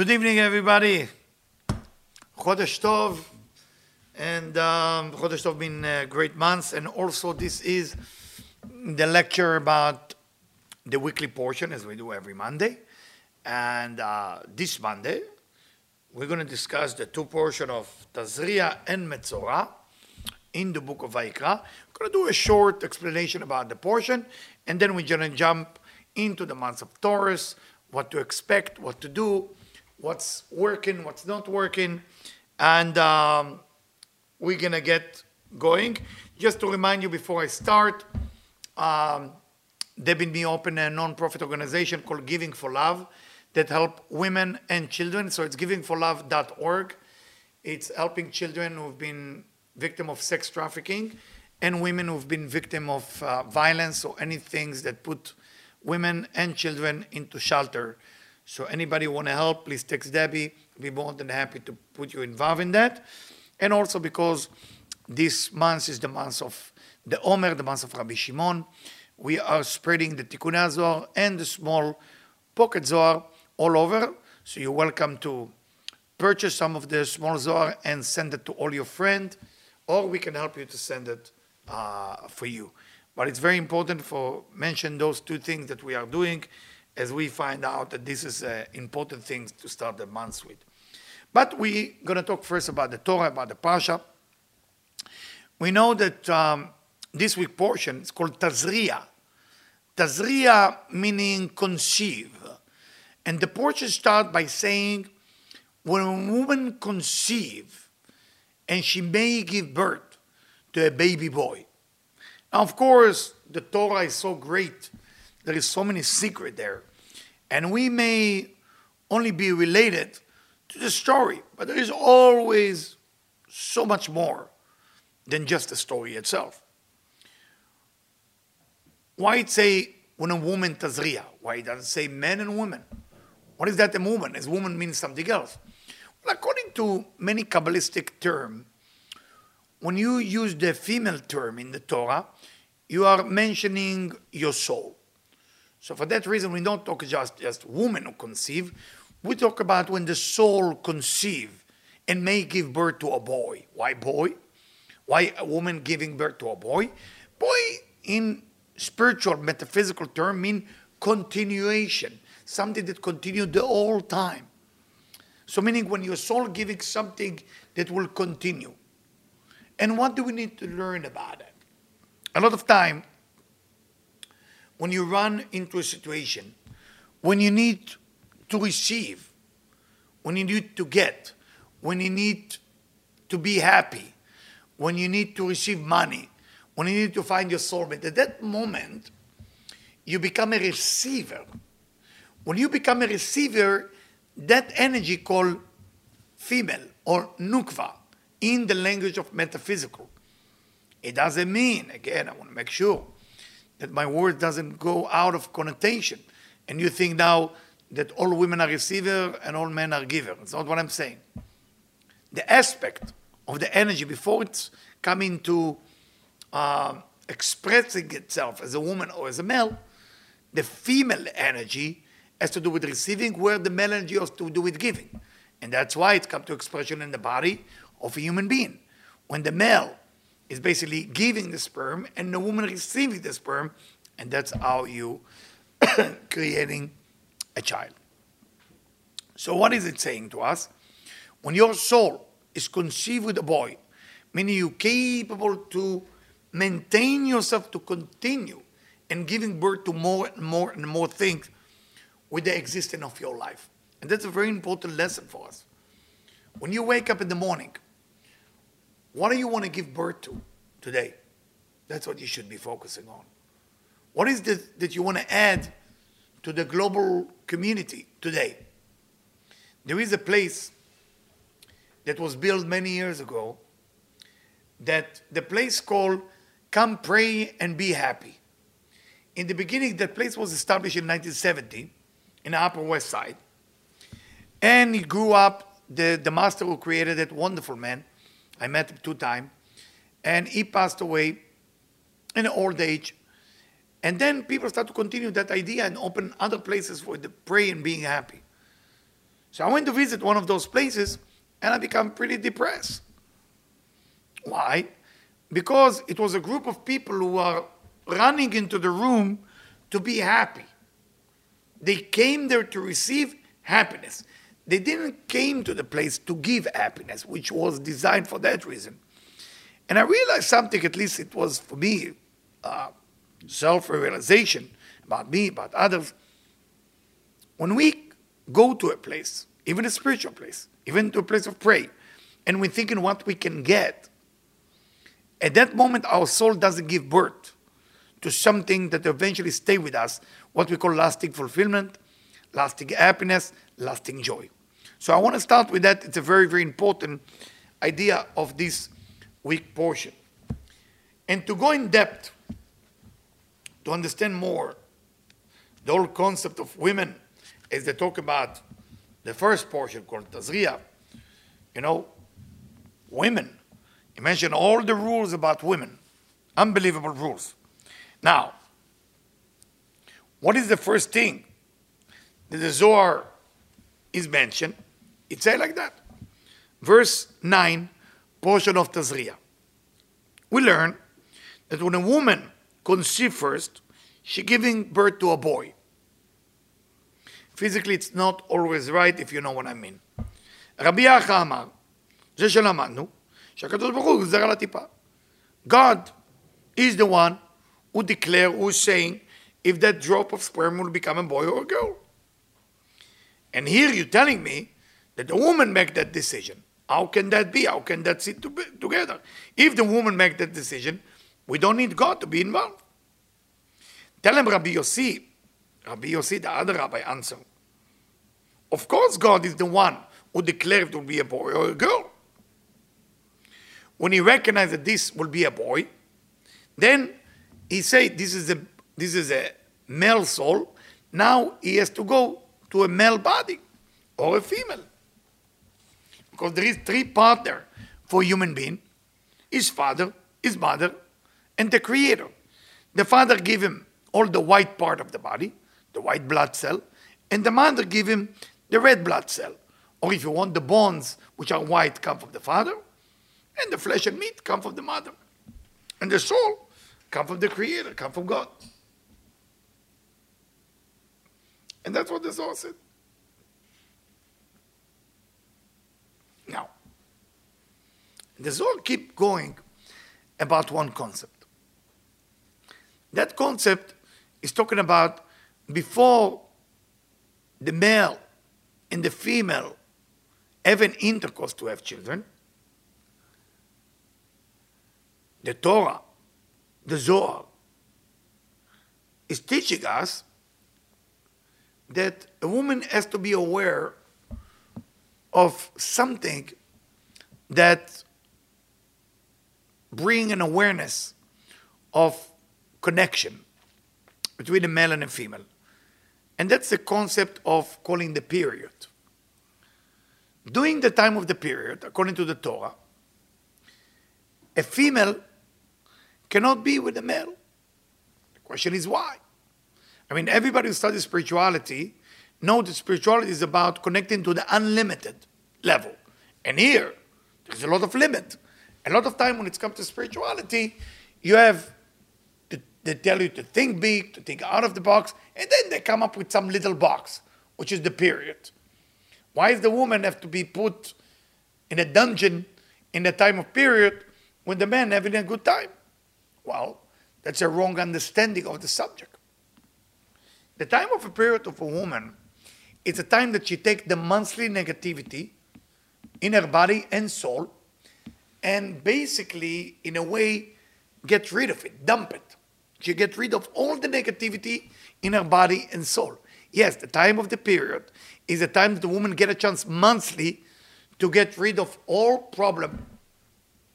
Good evening, everybody. Chodesh Tov. And um, Chodesh Tov been great months. And also, this is the lecture about the weekly portion, as we do every Monday. And uh, this Monday, we're going to discuss the two portion of Tazria and Metzora in the book of Vayikra. We're going to do a short explanation about the portion, and then we're going to jump into the months of Taurus, what to expect, what to do, what's working, what's not working, and um, we're to get going. Just to remind you before I start, um, Debbie and me open a non-profit organization called Giving for Love that help women and children. So it's givingforlove.org. It's helping children who've been victim of sex trafficking and women who've been victim of uh, violence or any things that put women and children into shelter. So anybody want to help, please text Debbie. We'll be more than happy to put you involved in that. And also because this month is the month of the Omer, the month of Rabbi Shimon, we are spreading the Tikkun Zohar and the small pocket Zohar all over. So you're welcome to purchase some of the small Zohar and send it to all your friends, or we can help you to send it uh, for you. But it's very important for mention those two things that we are doing as we find out that this is an important thing to start the month with. But we're going to talk first about the Torah, about the Parsha. We know that um, this week portion is called Tazria. Tazria meaning conceive. And the portion starts by saying, when a woman conceive and she may give birth to a baby boy. Now, of course, the Torah is so great. There is so many secret there. And we may only be related to the story, but there is always so much more than just the story itself. Why it say when a woman tazria? Why it doesn't say men and women? What is that a woman? As woman means something else. Well, according to many Kabbalistic terms, when you use the female term in the Torah, you are mentioning your soul. So for that reason, we don't talk just just woman who conceive. We talk about when the soul conceive and may give birth to a boy. Why boy? Why a woman giving birth to a boy? Boy, in spiritual, metaphysical term, mean continuation, something that continued the whole time. So meaning when your soul giving something that will continue. And what do we need to learn about it? A lot of time, when you run into a situation, when you need to receive, when you need to get, when you need to be happy, when you need to receive money, when you need to find your soulmate, at that moment, you become a receiver. When you become a receiver, that energy called female or nukva in the language of metaphysical. It doesn't mean, again, I want to make sure that my word doesn't go out of connotation. And you think now that all women are receiver and all men are giver. That's not what I'm saying. The aspect of the energy before it's coming to uh, expressing itself as a woman or as a male, the female energy has to do with receiving, where the male energy has to do with giving. And that's why it comes to expression in the body of a human being. When the male is basically giving the sperm and the woman receiving the sperm, and that's how you creating a child. So what is it saying to us? When your soul is conceived with a boy, meaning you're capable to maintain yourself to continue and giving birth to more and more and more things with the existence of your life. And that's a very important lesson for us. When you wake up in the morning, what do you want to give birth to today? That's what you should be focusing on. What is it that you want to add to the global community today? There is a place that was built many years ago that the place called Come Pray and Be Happy. In the beginning, that place was established in 1970 in the Upper West Side. And he grew up, the, the master who created it, wonderful man. I met him two times. And he passed away in old age. And then people start to continue that idea and open other places for the pray and being happy. So I went to visit one of those places and I became pretty depressed. Why? Because it was a group of people who are running into the room to be happy. They came there to receive happiness. They didn't came to the place to give happiness, which was designed for that reason. And I realized something, at least it was for me, uh, self-realization about me, about others. When we go to a place, even a spiritual place, even to a place of prayer, and we're thinking what we can get, at that moment our soul doesn't give birth to something that eventually stay with us, what we call lasting fulfillment, lasting happiness, lasting joy. So I want to start with that. It's a very, very important idea of this week portion. And to go in depth, to understand more the whole concept of women as they talk about the first portion called Tazria, you know, women. Mentioned all the rules about women, unbelievable rules. Now, what is the first thing that the Zohar is mentioned? It says like that. Verse 9, portion of Tazria. We learn that when a woman conceives first, she giving birth to a boy. Physically, it's not always right if you know what I mean. רבי יחא אמר, זה שלמדנו, שהקדוש ברוך הוא גוזר על הטיפה. God is the one who declare, who is saying, if that drop of sperm will become a boy or a girl. And here you're telling me that the woman make that decision. How can that be? How can that sit to together? If the woman make that decision, we don't need God to be involved. Tell him Rabbi Yossi, Rabbi Yossi, the other rabbi, answer. Of course, God is the one who declared it will be a boy or a girl. When he recognized that this will be a boy, then he said this is a this is a male soul. Now he has to go to a male body or a female. Because there is three partner for human being. His father, his mother, and the creator. The father give him all the white part of the body, the white blood cell, and the mother give him the red blood cell. Or if you want the bones, which are white, come from the father, and the flesh and meat come from the mother. And the soul come from the creator, come from God. And that's what the Zohar said. Now, the Zohar keep going about one concept. That concept is talking about before the male and the female have an intercourse to have children, the Torah, the Zohar, is teaching us that a woman has to be aware of something that bring an awareness of connection between a male and a female. And that's the concept of calling the period. During the time of the period, according to the Torah, a female cannot be with a male. The question is why? I mean, everybody who studies spirituality knows that spirituality is about connecting to the unlimited level. And here, there's a lot of limit. A lot of time when it's come to spirituality, you have they tell you to think big, to think out of the box, and then they come up with some little box, which is the period. Why does the woman have to be put in a dungeon in the time of period when the man having a good time? Well, that's a wrong understanding of the subject. The time of a period of a woman is a time that she takes the monthly negativity in her body and soul and basically, in a way, get rid of it, dump it. She get rid of all the negativity in her body and soul. Yes, the time of the period is the time that the woman get a chance monthly to get rid of all problem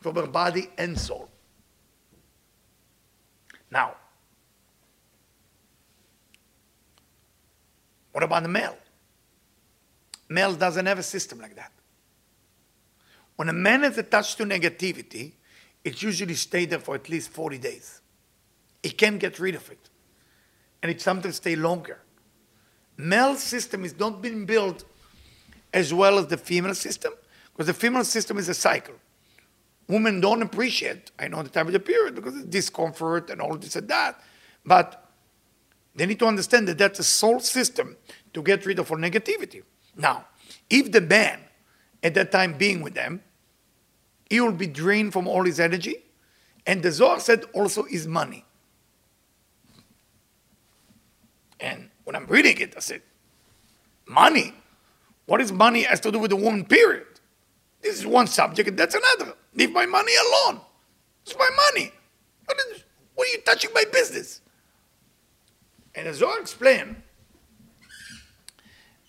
from her body and soul. Now, What about the male? Male doesn't have a system like that. When a man is attached to negativity, it usually stays there for at least 40 days. He can't get rid of it. And it sometimes stays longer. Male system is not being built as well as the female system, because the female system is a cycle. Women don't appreciate, I know the time of the period because it's discomfort and all this and that, but they need to understand that that's a soul system to get rid of all negativity. Now, if the man at that time being with them, he will be drained from all his energy, and the Zohar said also his money. And when I'm reading it, I said, money? What is money has to do with the woman, period? This is one subject, and that's another. Leave my money alone. It's my money. What, is, what are you touching my business? And the I explained,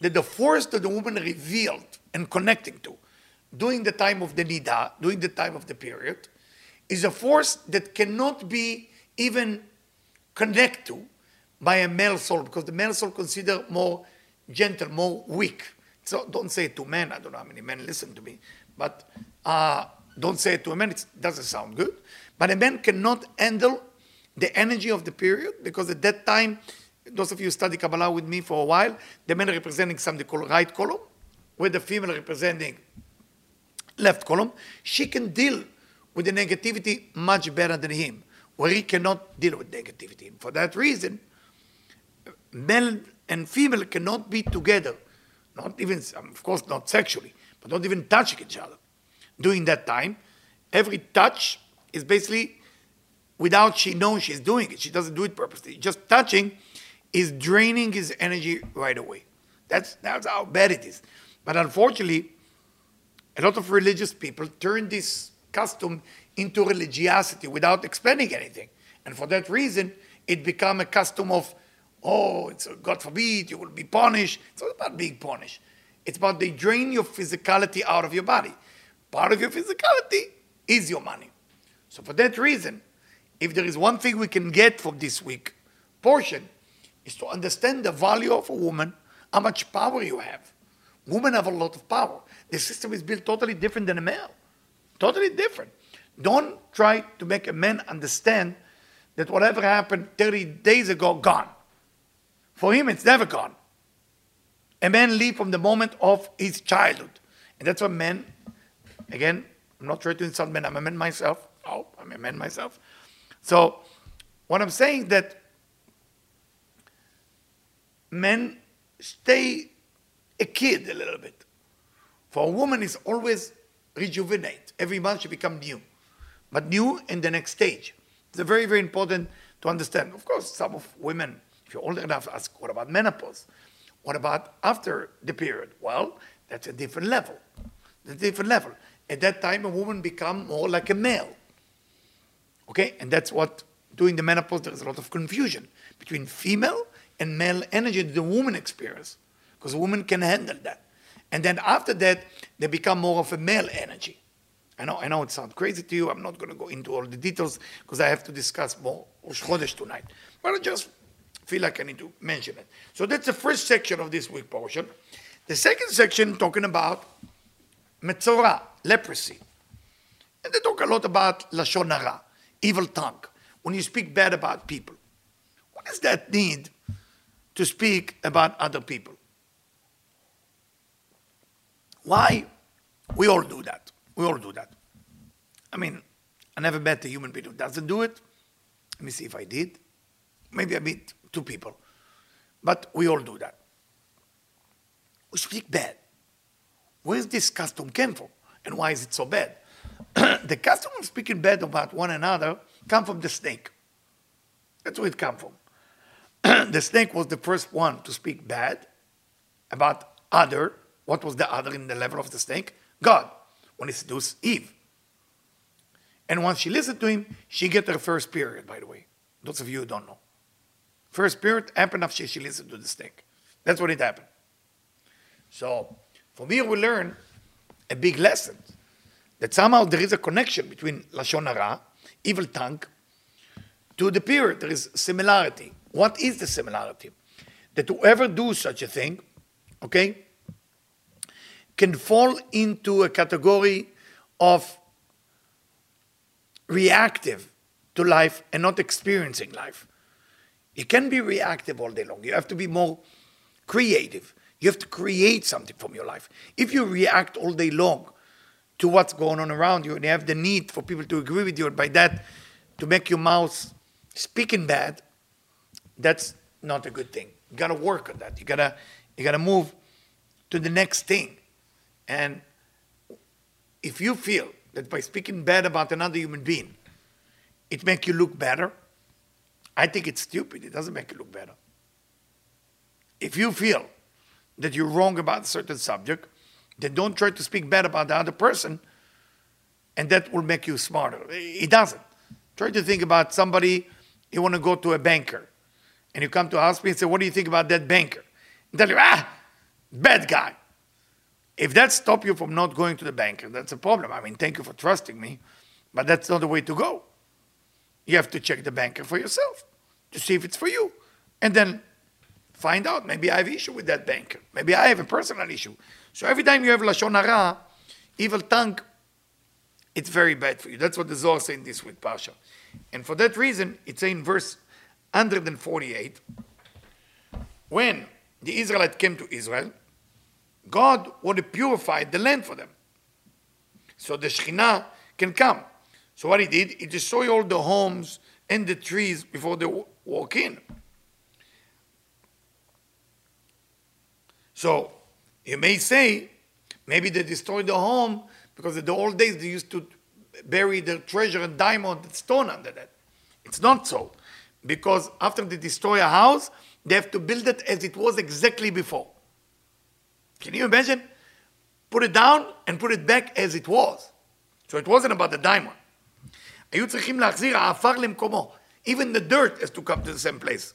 that the force that the woman revealed and connecting to during the time of the nida, during the time of the period, is a force that cannot be even connected to by a male soul, because the male soul consider more gentle, more weak. So don't say it to men. I don't know how many men listen to me, but uh, don't say it to a man. It doesn't sound good. But a man cannot handle the energy of the period because at that time, those of you who study Kabbalah with me for a while, the men representing something called right column, with the female representing left column. She can deal with the negativity much better than him, where he cannot deal with negativity. For that reason, male and female cannot be together, not even, um, of course, not sexually, but not even touching each other. During that time, every touch is basically without she knows she's doing it. She doesn't do it purposely. Just touching is draining his energy right away. That's, that's how bad it is. But unfortunately, a lot of religious people turn this custom into religiosity without explaining anything. And for that reason, it become a custom of oh, it's God forbid, you will be punished. It's not about being punished. It's about they drain your physicality out of your body. Part of your physicality is your money. So for that reason, if there is one thing we can get from this week portion, is to understand the value of a woman, how much power you have. Women have a lot of power. The system is built totally different than a male. Totally different. Don't try to make a man understand that whatever happened 30 days ago, gone. For him, it's never gone. A man lives from the moment of his childhood. And that's what men, again, I'm not trying to insult men, I'm a man myself. Oh, I'm a man myself. So, what I'm saying that men stay a kid a little bit. For a woman, it's always rejuvenate. Every month she become new, but new in the next stage. It's a very, very important to understand. Of course, some of women if you're old enough ask, what about menopause? What about after the period? Well, that's a different level. a different level. At that time, a woman become more like a male. Okay, and that's what during the menopause there is a lot of confusion between female and male energy that the woman experience, because a woman can handle that. And then after that, they become more of a male energy. I know, I know it sounds crazy to you. I'm not going to go into all the details because I have to discuss more Rosh Chodesh tonight. But I just feel like I need to mention it. So that's the first section of this week portion. The second section talking about Metzora, leprosy. And they talk a lot about Lashon Hara, evil tongue, when you speak bad about people. What does that need to speak about other people? Why? We all do that. We all do that. I mean, I never met a human being who doesn't do it. Let me see if I did. Maybe I meet two people. But we all do that. We speak bad. Where is this custom came from? And why is it so bad? the custom of speaking bad about one another come from the snake. That's where it come from. the snake was the first one to speak bad about other. What was the other in the level of the snake? God, when he seduced Eve. And once she listened to him, she get her first period, by the way. Those of you who don't know. First period happened after she listened to the snake. That's what it happened. So from here we learn a big lesson that somehow there is a connection between lashon hara, evil tongue, to the period. There is similarity. What is the similarity? That whoever do such a thing, okay, can fall into a category of reactive to life and not experiencing life. You can be reactive all day long. You have to be more creative. You have to create something from your life. If you react all day long to what's going on around you and you have the need for people to agree with you, and by that, to make your mouth speaking bad, that's not a good thing. You gotta work on that. You gotta you gotta move to the next thing. And if you feel that by speaking bad about another human being, it make you look better, I think it's stupid. It doesn't make you look better. If you feel that you're wrong about a certain subject, then don't try to speak bad about the other person, and that will make you smarter. It doesn't. Try to think about somebody, you want to go to a banker, and you come to ask me and say, What do you think about that banker? And tell you, ah, bad guy. If that stops you from not going to the banker, that's a problem. I mean, thank you for trusting me, but that's not the way to go. You have to check the banker for yourself to see if it's for you. And then find out. Maybe I have issue with that banker. Maybe I have a personal issue. So every time you have Lashon Hara, evil tongue, it's very bad for you. That's what the Zohar is saying this with Pasha. And for that reason, it's in verse 148, when the Israelites came to Israel, God wanted to purify the land for them. So the Shekhinah can come. So what he did, he destroyed all the homes and the trees before they walk in. So you may say, maybe they destroyed the home because in the old days they used to bury their treasure and diamond and stone under that. It's not so. Because after they destroy a house, they have to build it as it was exactly before. Can you imagine? Put it down and put it back as it was. So it wasn't about the diamond. היו צריכים להחזיר העפר למקומו. Even the dirt has to come to the same place.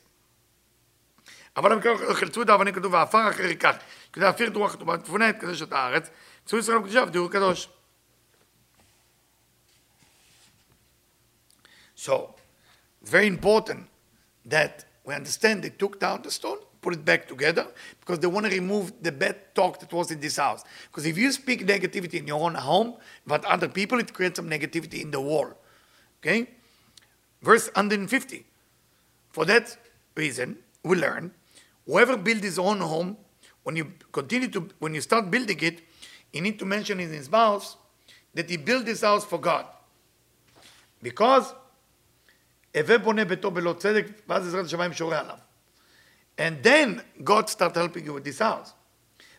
אבל הם חלצו את האבנים, כתוב, והעפר אחר ייקח. כדי להפיר את רוח הטומאה, תפונה את קדשת הארץ, צאו ישראל בקדושה ותראו קדוש. So, it's very important that we understand they took down the stone, put it back together, because they want to remove the bad talk that was in this house. Because if you speak negativity in your own home about other people, it creates some negativity in the wall. Okay? Verse 150. For that reason, we learn whoever builds his own home, when you continue to, when you start building it, you need to mention in his mouth that he built this house for God. Because הווה בונה ביתו בלא צדק, ואז עזרת השמיים שורה עליו. And then God start helping you with this house.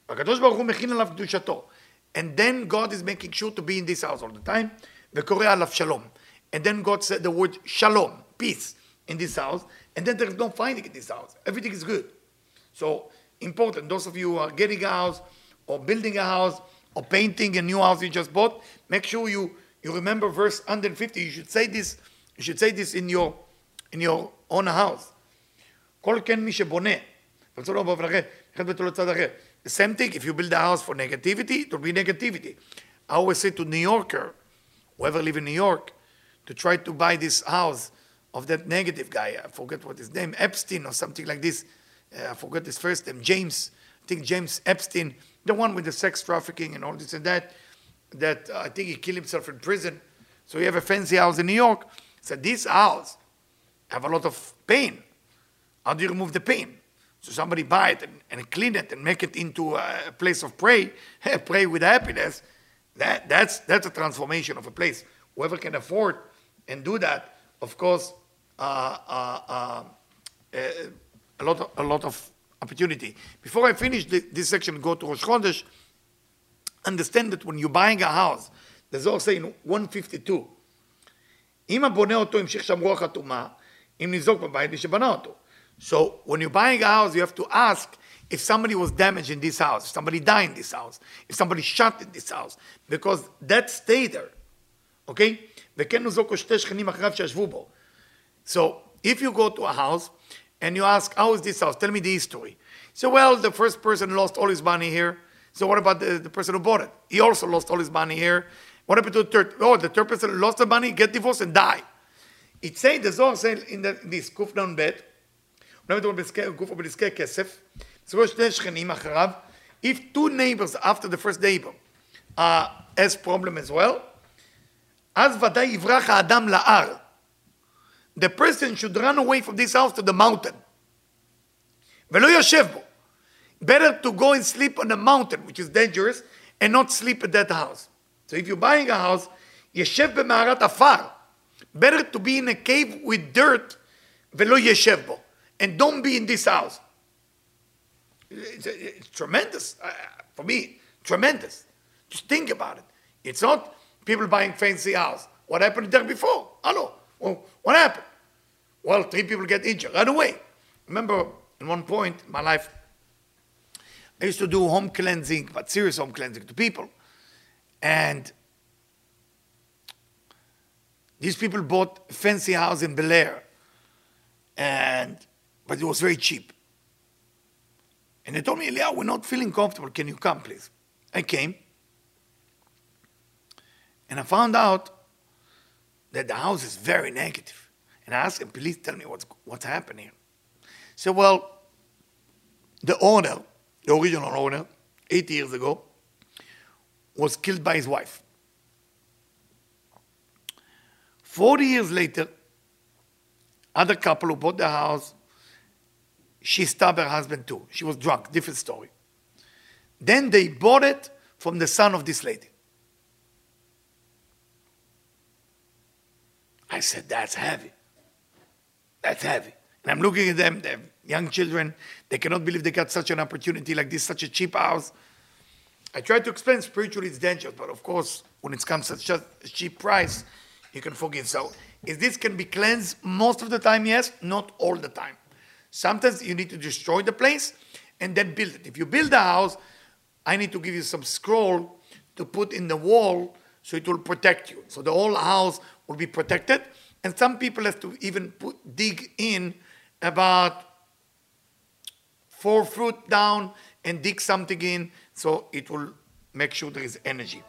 והקדוש ברוך הוא מכין עליו קדושתו. And then God is making sure to be in this house all the time, וקורא עליו שלום. And then God said the word shalom, peace, in this house. And then there's no fighting in this house. Everything is good. So important, those of you who are getting a house, or building a house, or painting a new house you just bought, make sure you, you remember verse 150. You should say this you should say this in your, in your own house. כל כן מי שבונה, The same thing, if you build a house for negativity, it will be negativity. I always say to New Yorker, whoever live in New York, to try to buy this house of that negative guy. I forget what his name, Epstein or something like this. Uh, I forget his first name, James. I think James Epstein, the one with the sex trafficking and all this and that. That uh, I think he killed himself in prison. So you have a fancy house in New York. So this house have a lot of pain. How do you remove the pain? So somebody buy it and, and clean it and make it into a place of pray, pray with happiness. That, that's, that's a transformation of a place. Whoever can afford and do that, of course, uh, uh, uh, a, lot of, a lot of opportunity. Before I finish the, this section, go to Rosh Chodesh, understand that when you're buying a house, there's also in 152, אם הבונה אותו המשיך שם רוח הטומאה, אם ניזוק בבית, מי שבנה אותו. So when you're buying a house, you have to ask if somebody was damaged in this house, if somebody died in this house, if somebody shot in this house, because that stayed there. Okay? So if you go to a house and you ask, how is this house? Tell me the history. So, well, the first person lost all his money here. So what about the, the person who bought it? He also lost all his money here. What happened to the third? Oh, the third person lost the money, get divorced, and die. It says, the Zohar said in, the, in this bed. bet, אומנם מדובר גוף או בנזקי כסף, בסופו שני שכנים אחריו, if two neighbors after the first neighbor uh, has problem as well, אז ודאי יברח האדם להר. The person should run away from this house to the mountain. ולא יושב בו. better to go and sleep on a mountain, which is dangerous, and not sleep at that house. So if you're buying a house, ישב במערת עפר. Better to be in a cave with dirt ולא ישב בו. And don't be in this house. It's, it's tremendous. Uh, for me, tremendous. Just think about it. It's not people buying fancy house. What happened there before? Hello. Well, what happened? Well, three people get injured right away. Remember, at one point in my life, I used to do home cleansing, but serious home cleansing to people. And these people bought a fancy house in Bel Air, and but it was very cheap. And they told me, Eliyahu, we're not feeling comfortable. Can you come, please? I came. And I found out that the house is very negative. And I asked him, please tell me what's, what's happening. He said, well, the owner, the original owner, eight years ago, was killed by his wife. 40 years later, other couple who bought the house, she stabbed her husband too. She was drunk, different story. Then they bought it from the son of this lady. I said, that's heavy. That's heavy. And I'm looking at them, they're young children. They cannot believe they got such an opportunity like this, such a cheap house. I tried to explain spiritually it's dangerous, but of course, when it comes at such a cheap price, you can forgive. So, is this can be cleansed most of the time? Yes, not all the time. Sometimes you need to destroy the place and then build it. If you build a house, I need to give you some scroll to put in the wall so it will protect you. So the whole house will be protected. And some people have to even put, dig in about four foot down and dig something in so it will make sure there is energy.